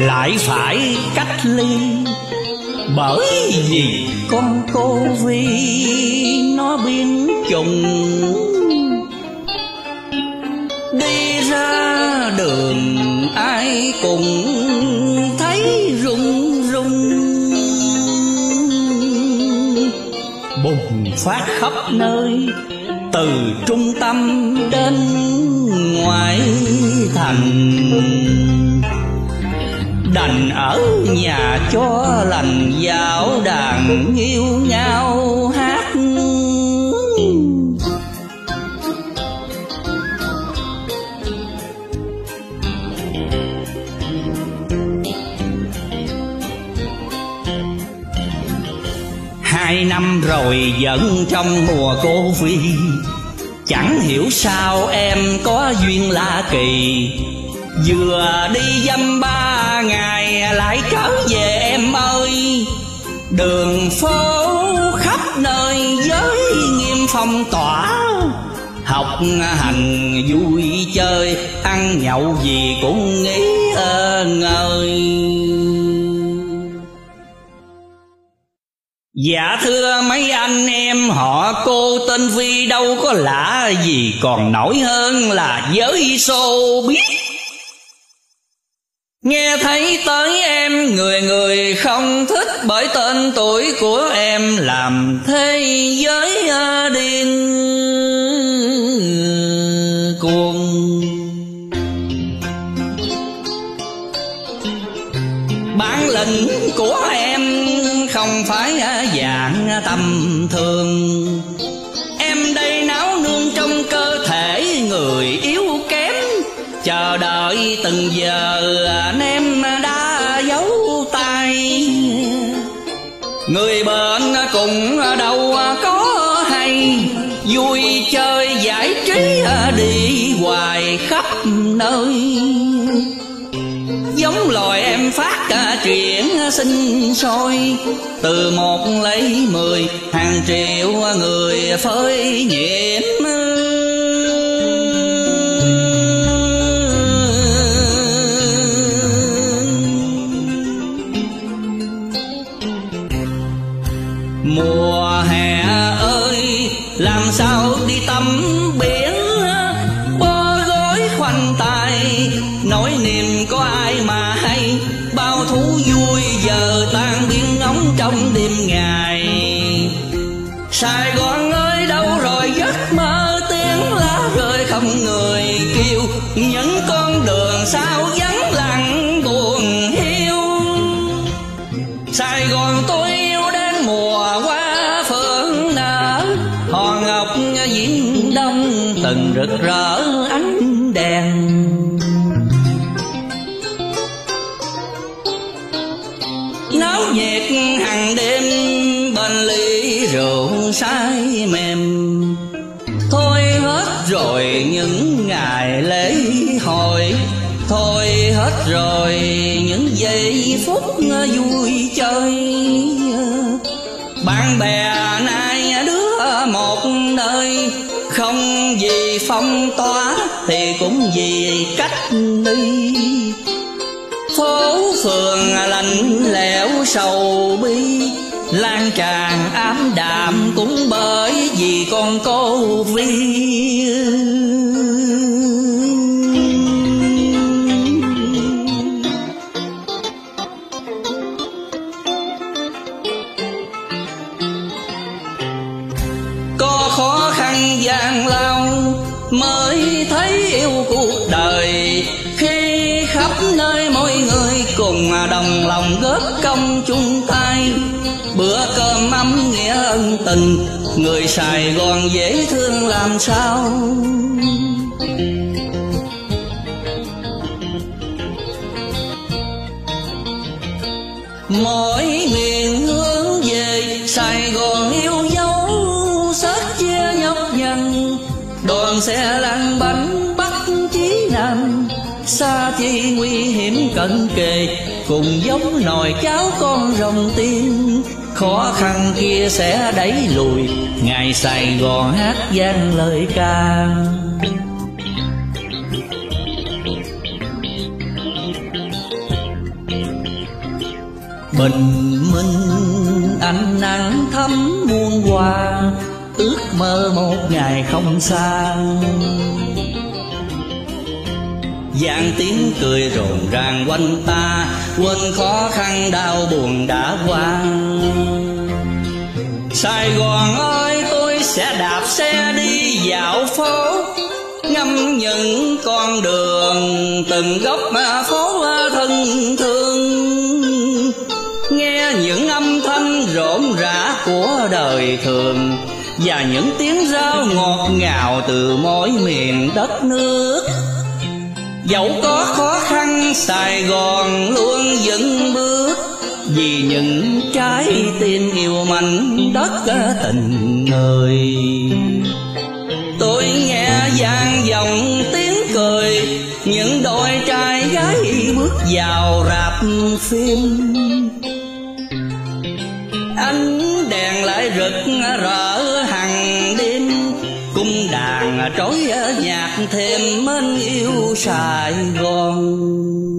lại phải cách ly, bởi vì con cô vi nó biến chủng. Đi ra đường ai cũng thấy run run bùng phát khắp nơi, từ trung tâm đến ngoại thành đành ở nhà cho lành, dạo đàn yêu nhau hát. Hai năm rồi vẫn trong mùa cô vi, chẳng hiểu sao em có duyên lạ kỳ vừa đi dăm ba ngày, lại trở về em ơi. Đường phố khắp nơi giới nghiêm phong tỏa. Học hành vui chơi, ăn nhậu gì cũng nghĩ ơn ơi Dạ thưa mấy anh em, họ cô tên Vi đâu có lạ gì, còn nổi hơn là giới xô biết. Nghe thấy tới em, người người không thích Bởi tên tuổi của em. Làm thế giới điên cuồng. Bản lĩnh của em không phải dạng tầm thường. Từng giờ anh em đã giấu tay. Người bệnh cũng đâu có hay, Vui chơi giải trí đi hoài khắp nơi. Giống loài em phát cả chuyện sinh sôi, từ một lấy mười hàng triệu người phơi nhiễm làm sao đi tắm biển, bó gối khoanh tay nỗi niềm có ai mà hay. Bao thú vui giờ tan biến ngóng trong đêm ngày. Sài gòn ơi, đâu rồi giấc mơ tiếng lá rơi không người kêu, những con đường sao vắng từng rực rỡ ánh đèn. Náo nhiệt hàng đêm, bên ly rượu say mềm. Thôi hết rồi những ngày lễ hội, thôi hết rồi những giây phút vui chơi. Bạn bè nay đứa một nơi không vì phong tỏa thì cũng vì cách ly. Phố phường lạnh lẽo sầu bi, lan tràn ám đạm cũng bởi vì con cô vi. Có khó khăn gian lao mới thấy yêu cuộc đời. Khi khắp nơi mỗi người cùng đồng lòng góp công chung tay, bữa cơm ấm nghĩa ân tình, người sài gòn dễ thương làm sao? Mỗi miền hướng về sài gòn yêu xa chi nguy hiểm cận kề, cùng giống nồi cháo con rồng tiên khó khăn kia sẽ đẩy lùi, ngày sài gòn hát vang lời ca. Bình minh ánh nắng thấm muôn hoa, ước mơ một ngày không xa. Giang tiếng cười rộn ràng quanh ta, Quên khó khăn đau buồn đã qua. Sài Gòn ơi, tôi sẽ đạp xe đi dạo phố, Ngắm những con đường từng góc phố thân thương. Nghe những âm thanh rộn rã của đời thường, Và những tiếng rao ngọt ngào từ mỗi miền đất nước. Dẫu có khó khăn, Sài Gòn luôn vững bước. Vì những trái tim yêu mảnh đất tình người. Tôi nghe vang vọng tiếng cười, Những đôi trai gái bước vào rạp phim. Thêm mến yêu Sài Gòn.